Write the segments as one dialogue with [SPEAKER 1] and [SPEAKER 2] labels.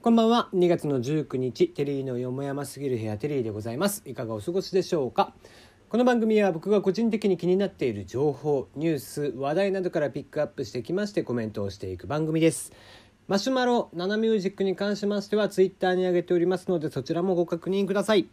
[SPEAKER 1] こんばんは。2月の19日テリーのよもやますぎる部屋テリーでございます。いかがお過ごしでしょうか？この番組は僕が個人的に気になっている情報ニュース話題などからピックアップしてきましてコメントをしていく番組です。マシュマロナナミュージックに関しましてはツイッターに上げておりますのでそちらもご確認ください。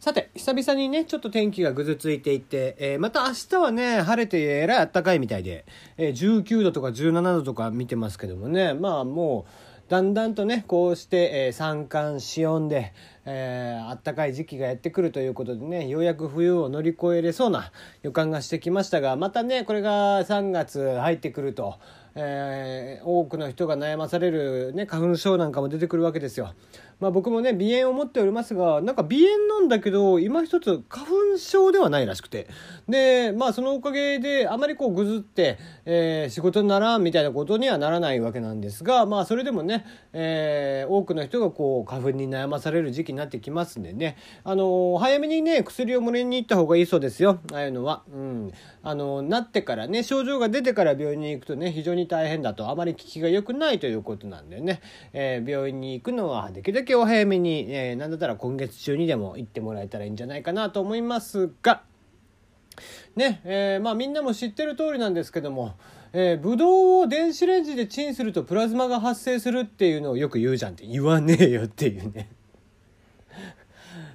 [SPEAKER 1] さて久々にねちょっと天気がぐずついていて、えーまた明日はね晴れてえらい暖かいみたいで、えー19度とか17度とか見てますけどもね。まあもうだんだんとねこうして、えー三寒四温で、えー、暖かい時期がやってくるということでねようやく冬を乗り越えれそうな予感がしてきましたがまたねこれが3月入ってくると、えー多くの人が悩まされる、ね、花粉症なんかも出てくるわけですよ。まあ、僕もね鼻炎を持っておりますがなんか鼻炎なんだけど今一つ花粉症ではないらしくてでまあそのおかげであまりこうぐずって、えー仕事にならんみたいなことにはならないわけなんですがまあそれでもね、えー多くの人がこう花粉に悩まされる時期になってきますんでねあのー早めにね薬をもらいに行った方がいいそうですよああいうのは。うんあのなってからね症状が出てから病院に行くとね非常に大変だとあまり効きが良くないということなんでね、えー病院に行くのはできるだけお早めに、えー、なんだったら今月中にでも行ってもらえたらいいんじゃないかなと思いますがねえーまあみんなも知ってる通りなんですけども、えー、ブドウを電子レンジでチンするとプラズマが発生するっていうのをよく言うじゃんって言わねえよっていうね。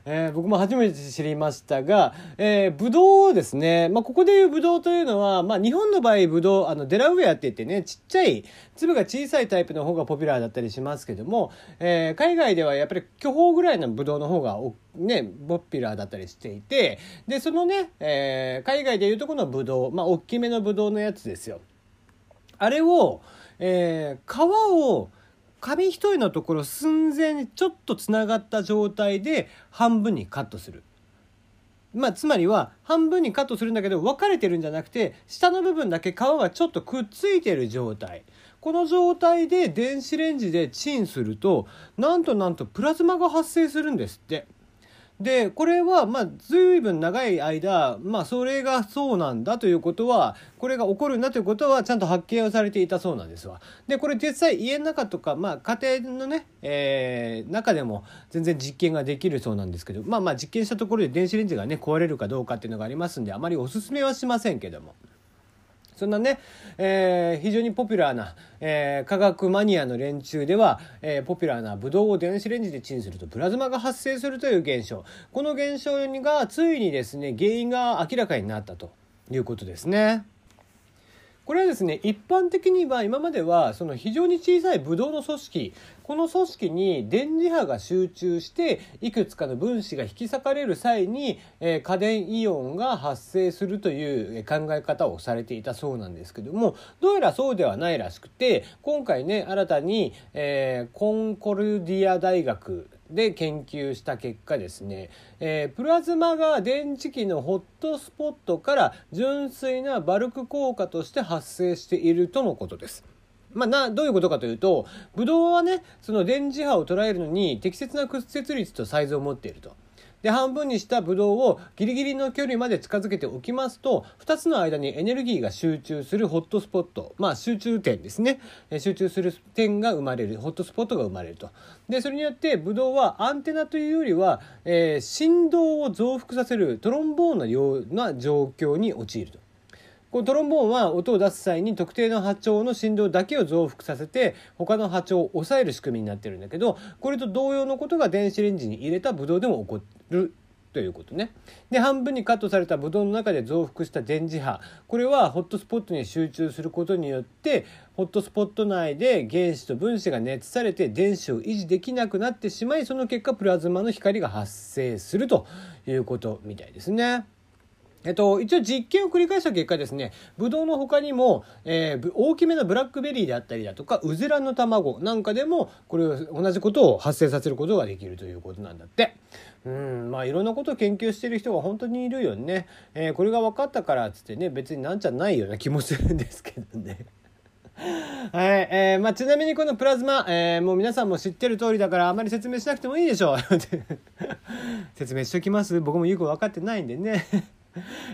[SPEAKER 1] えー僕も初めて知りましたが、えー、ブドウをですね、まあ、ここでいうブドウというのは、まあ、日本の場合ブドウあのデラウェアって言ってねちっちゃい粒が小さいタイプの方がポピュラーだったりしますけども、えー海外ではやっぱり巨峰ぐらいのブドウの方がおねポピュラーだったりしていてでそのね、えー海外でいうとこのブドウまあ大きめのブドウのやつですよ。あれを、えー皮を紙一重のところ寸前にちょっとつながった状態で半分にカットする。まあ、つまりは半分にカットするんだけど分かれてるんじゃなくて下の部分だけ皮がちょっとくっついてる状態この状態で電子レンジでチンするとなんとなんとプラズマが発生するんですって。でこれはまあ随分長い間まあそれがそうなんだということはこれが起こるんだということはちゃんと発見をされていたそうなんですわ。でこれ実際家の中とかまあ家庭のね、えー中でも全然実験ができるそうなんですけどまあまあ実験したところで電子レンジがね壊れるかどうかっていうのがありますんであまりおすすめはしませんけども。そんなね、えー非常にポピュラーな、えー科学マニアの連中では、えーポピュラーなブドウを電子レンジでチンするとプラズマが発生するという現象この現象がついにですね原因が明らかになったということですね。これはですね一般的には今まではその非常に小さいブドウの組織この組織に電磁波が集中していくつかの分子が引き裂かれる際に、えー過電イオンが発生するという考え方をされていたそうなんですけどもどうやらそうではないらしくて今回ね新たに、えーコンコルディア大学で研究した結果ですね、えープラズマが電池機のホットスポットから純粋なバルク効果として発生しているとのことです。まあ、などういうことかというとブドウはねその電磁波を捉えるのに適切な屈折率とサイズを持っていると。で半分にしたブドウをギリギリの距離まで近づけておきますと2つの間にエネルギーが集中するホットスポットまあ集中点ですね集中する点が生まれるホットスポットが生まれるとでそれによってブドウはアンテナというよりは、えー振動を増幅させるトロンボーンのような状況に陥ると。このトロンボーンは音を出す際に特定の波長の振動だけを増幅させて他の波長を抑える仕組みになってるんだけどこれと同様のことが電子レンジに入れたブドウでも起こるということね。で半分にカットされたブドウの中で増幅した電磁波これはホットスポットに集中することによってホットスポット内で原子と分子が熱されて電子を維持できなくなってしまいその結果プラズマの光が発生するということみたいですね。えっと、一応実験を繰り返した結果ですね、ブドウの他にも、えー大きめのブラックベリーであったりだとか、ウゼランの卵なんかでも、これを同じことを発生させることができるということなんだって。うん、まあいろんなことを研究してる人が本当にいるよね。えーこれが分かったからっつってね、別になんちゃないような気もするんですけどね。はい、えーまあ、ちなみにこのプラズマ、えーもう皆さんも知ってる通りだからあまり説明しなくてもいいでしょう 説明しときます僕もよく分かってないんでね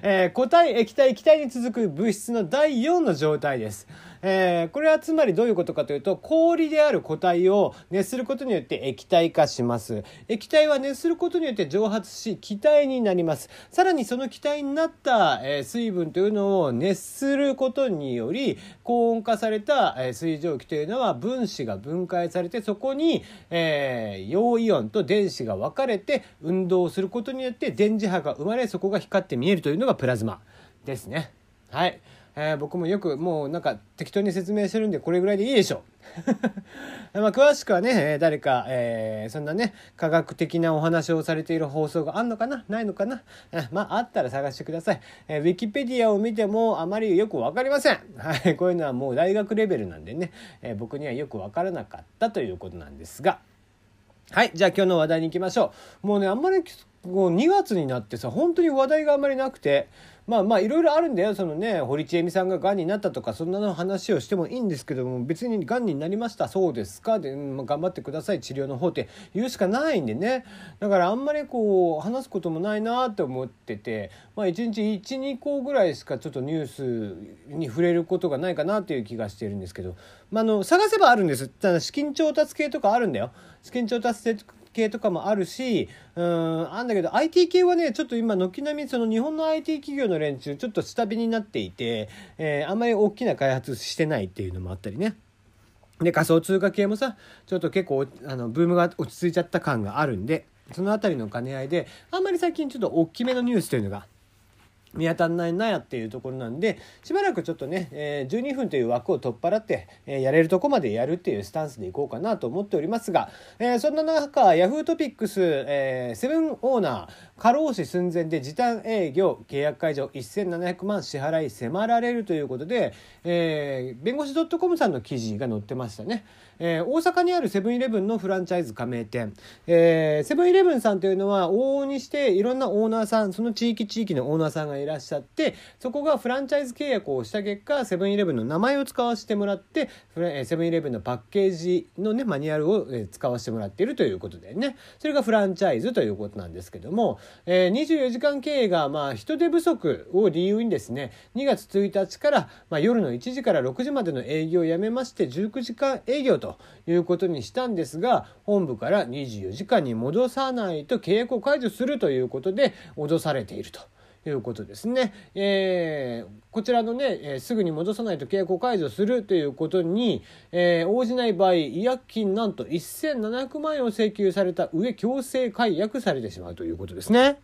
[SPEAKER 1] えー固体液体気体に続く物質の第4の状態です、えー、これはつまりどういうことかというと氷である固体を熱することによって液体化します液体は熱することによって蒸発し気体になりますさらにその気体になった、え、水分というのを熱することにより高温化された、え、水蒸気というのは分子が分解されてそこに、えー、陽イオンと電子が分かれて運動することによって電磁波が生まれそこが光って見えるというのがプラズマですね。はい。えー、僕もよくもうなんか適当に説明してるんでこれぐらいでいいでしょう。まあ詳しくはね、誰か、えー、そんなね、科学的なお話をされている放送があんのかな？ないのかな？まああったら探してください。えー、ウィキペディアを見てもあまりよくわかりません。はい、こういうのはもう大学レベルなんでね、え、僕にはよくわからなかったということなんですが。はい。じゃあ今日の話題に行きましょう。もうね、あんまりもう2月になってさ、本当に話題があんまりなくて、まあまあいろいろあるんだよ。そのね堀ちえみさんががんになったとかそんなの話をしてもいいんですけども別にがんになりました。そうですか？で、まあ、頑張ってください。治療の方って言うしかないんでね。だからあんまりこう話すこともないなって思ってて、まあ、1日12個ぐらいしかちょっとニュースに触れることがないかなっていう気がしてるんですけど、まあ、あの探せばあるんです。ただ資金調達系とかあるんだよ。資金調達系とかもあるしうんあんだけど IT 系はねちょっと今軒並みその日本の IT 企業の連中ちょっと下火になっていて、えー、あんまり大きな開発してないっていうのもあったりね。で仮想通貨系もさちょっと結構あのブームが落ち着いちゃった感があるんでその辺りの兼ね合いであんまり最近ちょっと大きめのニュースというのが見当たらないなやっていうところなんでしばらくちょっとね、えー、12分という枠を取っ払って、えー、やれるとこまでやるっていうスタンスでいこうかなと思っておりますが、えー、そんな中 Yahoo トピックス、えー、セブンオーナー過労死寸前で時短営業契約解除1700万支払い迫られるということで、えー、弁護士 .com さんの記事が載ってましたね。えー、大阪にあるセブンイレブンのフランチャイズ加盟店、えー、セブンイレブンさんというのは往々にしていろんなオーナーさんその地域地域のオーナーさんがいらっしゃってそこがフランチャイズ契約をした結果セブンイレブンの名前を使わせてもらってセブンイレブンのパッケージのねマニュアルを使わせてもらっているということでね。それがフランチャイズということなんですけども、えー、24時間経営がまあ人手不足を理由にですね2月1日から、まあ、夜の1時から6時までの営業をやめまして19時間営業とということにしたんですが本部から24時間に戻さないと契約を解除するということで脅されていると。いうことですね。えー、こちらのね、えー、すぐに戻さないと契約を解除するということに、えー、応じない場合、違約金なんと1700万円を請求された上、強制解約されてしまうということですね。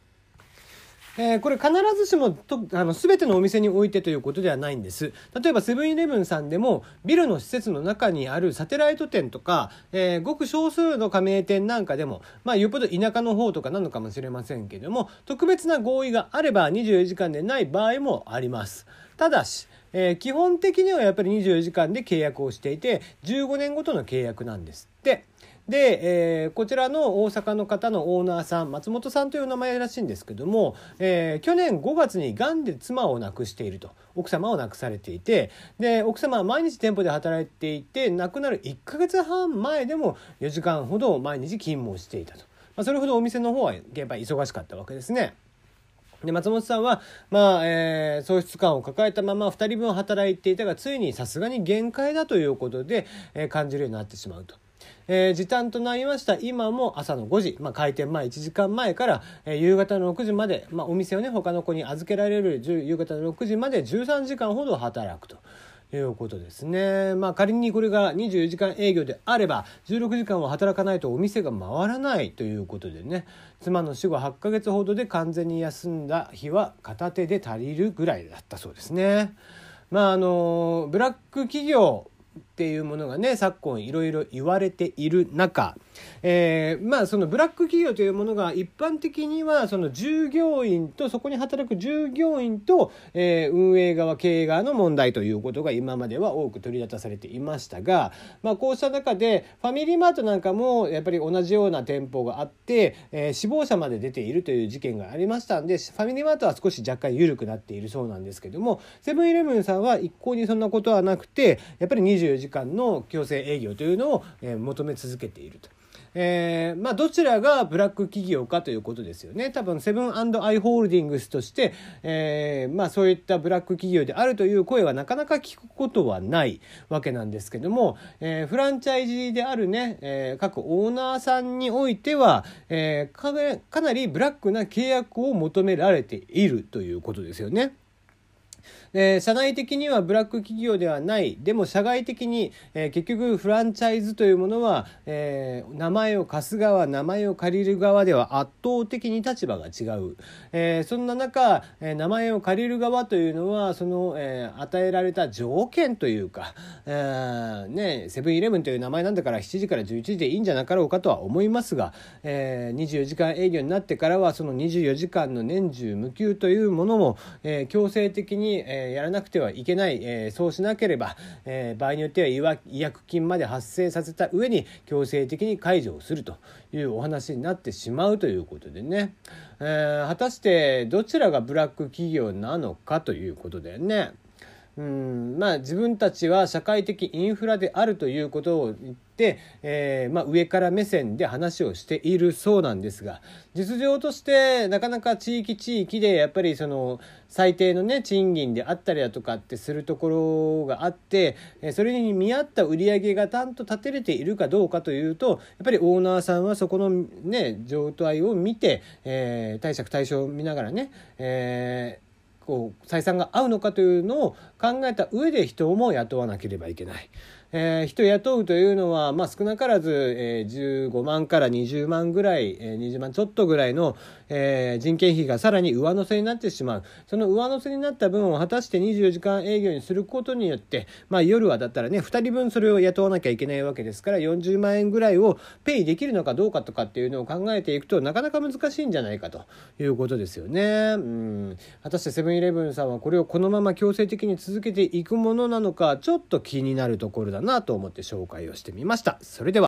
[SPEAKER 1] えー、これ必ずしもとあの全てのお店においてということではないんです。例えばセブンイレブンさんでもビルの施設の中にあるサテライト店とか、えー、ごく少数の加盟店なんかでも、まあよっぽど田舎の方とかなのかもしれませんけども、特別な合意があれば24時間でない場合もあります。ただし、えー、基本的にはやっぱり24時間で契約をしていて、15年ごとの契約なんです。で、えー、こちらの大阪の方のオーナーさん松本さんという名前らしいんですけども、えー、去年5月にがんで妻を亡くしていると奥様を亡くされていてで奥様は毎日店舗で働いていて亡くなる1ヶ月半前でも4時間ほど毎日勤務をしていたと、まあ、それほどお店の方はやっぱり忙しかったわけですね。で松本さんは、まあえー、喪失感を抱えたまま2人分働いていたがついにさすがに限界だということで、えー、感じるようになってしまうと。えー、時短となりました今も朝の5時、まあ、開店前1時間前から、えー、夕方の6時まで、まあ、お店をね他の子に預けられる夕方の6時まで13時間ほど働くと。いうことですね。まあ仮にこれが24時間営業であれば16時間は働かないとお店が回らないということでね妻の死後8ヶ月ほどで完全に休んだ日は片手で足りるぐらいだったそうですね。まああのブラック企業っていうものがね昨今いろいろ言われている中、えー、まあそのブラック企業というものが一般的にはその従業員とそこに働く従業員と、えー、運営側経営側の問題ということが今までは多く取り沙汰されていましたが、まあ、こうした中でファミリーマートなんかもやっぱり同じような店舗があって、えー、死亡者まで出ているという事件がありましたんでファミリーマートは少し若干緩くなっているそうなんですけどもセブンイレブンさんは一向にそんなことはなくてやっぱり24時時間の強制営業というのを、え求め続けていると。えー、まあ、どちらがブラック企業かということですよね。多分、セブンアイ・ホールディングスとして、えー、まあ、そういったブラック企業であるという声はなかなか聞くことはないわけなんですけども、えー、フランチャイジーであるね、え各オーナーさんにおいては、えかなりブラックな契約を求められているということですよね。えー、社内的にはブラック企業ではない。でも社外的に、えー、結局フランチャイズというものは、えー、名前を貸す側名前を借りる側では圧倒的に立場が違う、えー、そんな中、えー、名前を借りる側というのはその、えー、与えられた条件というか、えー、ねセブンイレブンという名前なんだから7時から11時でいいんじゃなかろうかとは思いますが、えー、24時間営業になってからはその24時間の年中無休というものも、えー、強制的に、えやらなくてはいけない、えそうしなければ、え場合によっては違約金まで発生させた上に強制的に解除をするというお話になってしまうということでね、え、果たしてどちらがブラック企業なのかということだよね。うん。まあ、自分たちは社会的インフラであるということを言って、えー、まあ、上から目線で話をしているそうなんですが実情としてなかなか地域地域でやっぱりその最低のね賃金であったりだとかってするところがあってそれに見合った売り上げがちゃんと立てれているかどうかというとやっぱりオーナーさんはそこのね状態を見て、えー、貸借対象を見ながらね、えーこう採算が合うのかというのを考えた上で人も雇わなければいけない。えー、人雇うというのは、まあ、少なからず、えー、15万から20万ぐらい、えー、20万ちょっとぐらいの、えー、人件費がさらに上乗せになってしまう。その上乗せになった分を果たして24時間営業にすることによって、まあ、夜はだったらね2人分それを雇わなきゃいけないわけですから40万円ぐらいをペイできるのかどうかとかっていうのを考えていくとなかなか難しいんじゃないかということですよね。うん。果たしてセブンイレブンさんはこれをこのまま強制的に続けていくものなのかちょっと気になるところだなと思って紹介をしてみました。それでは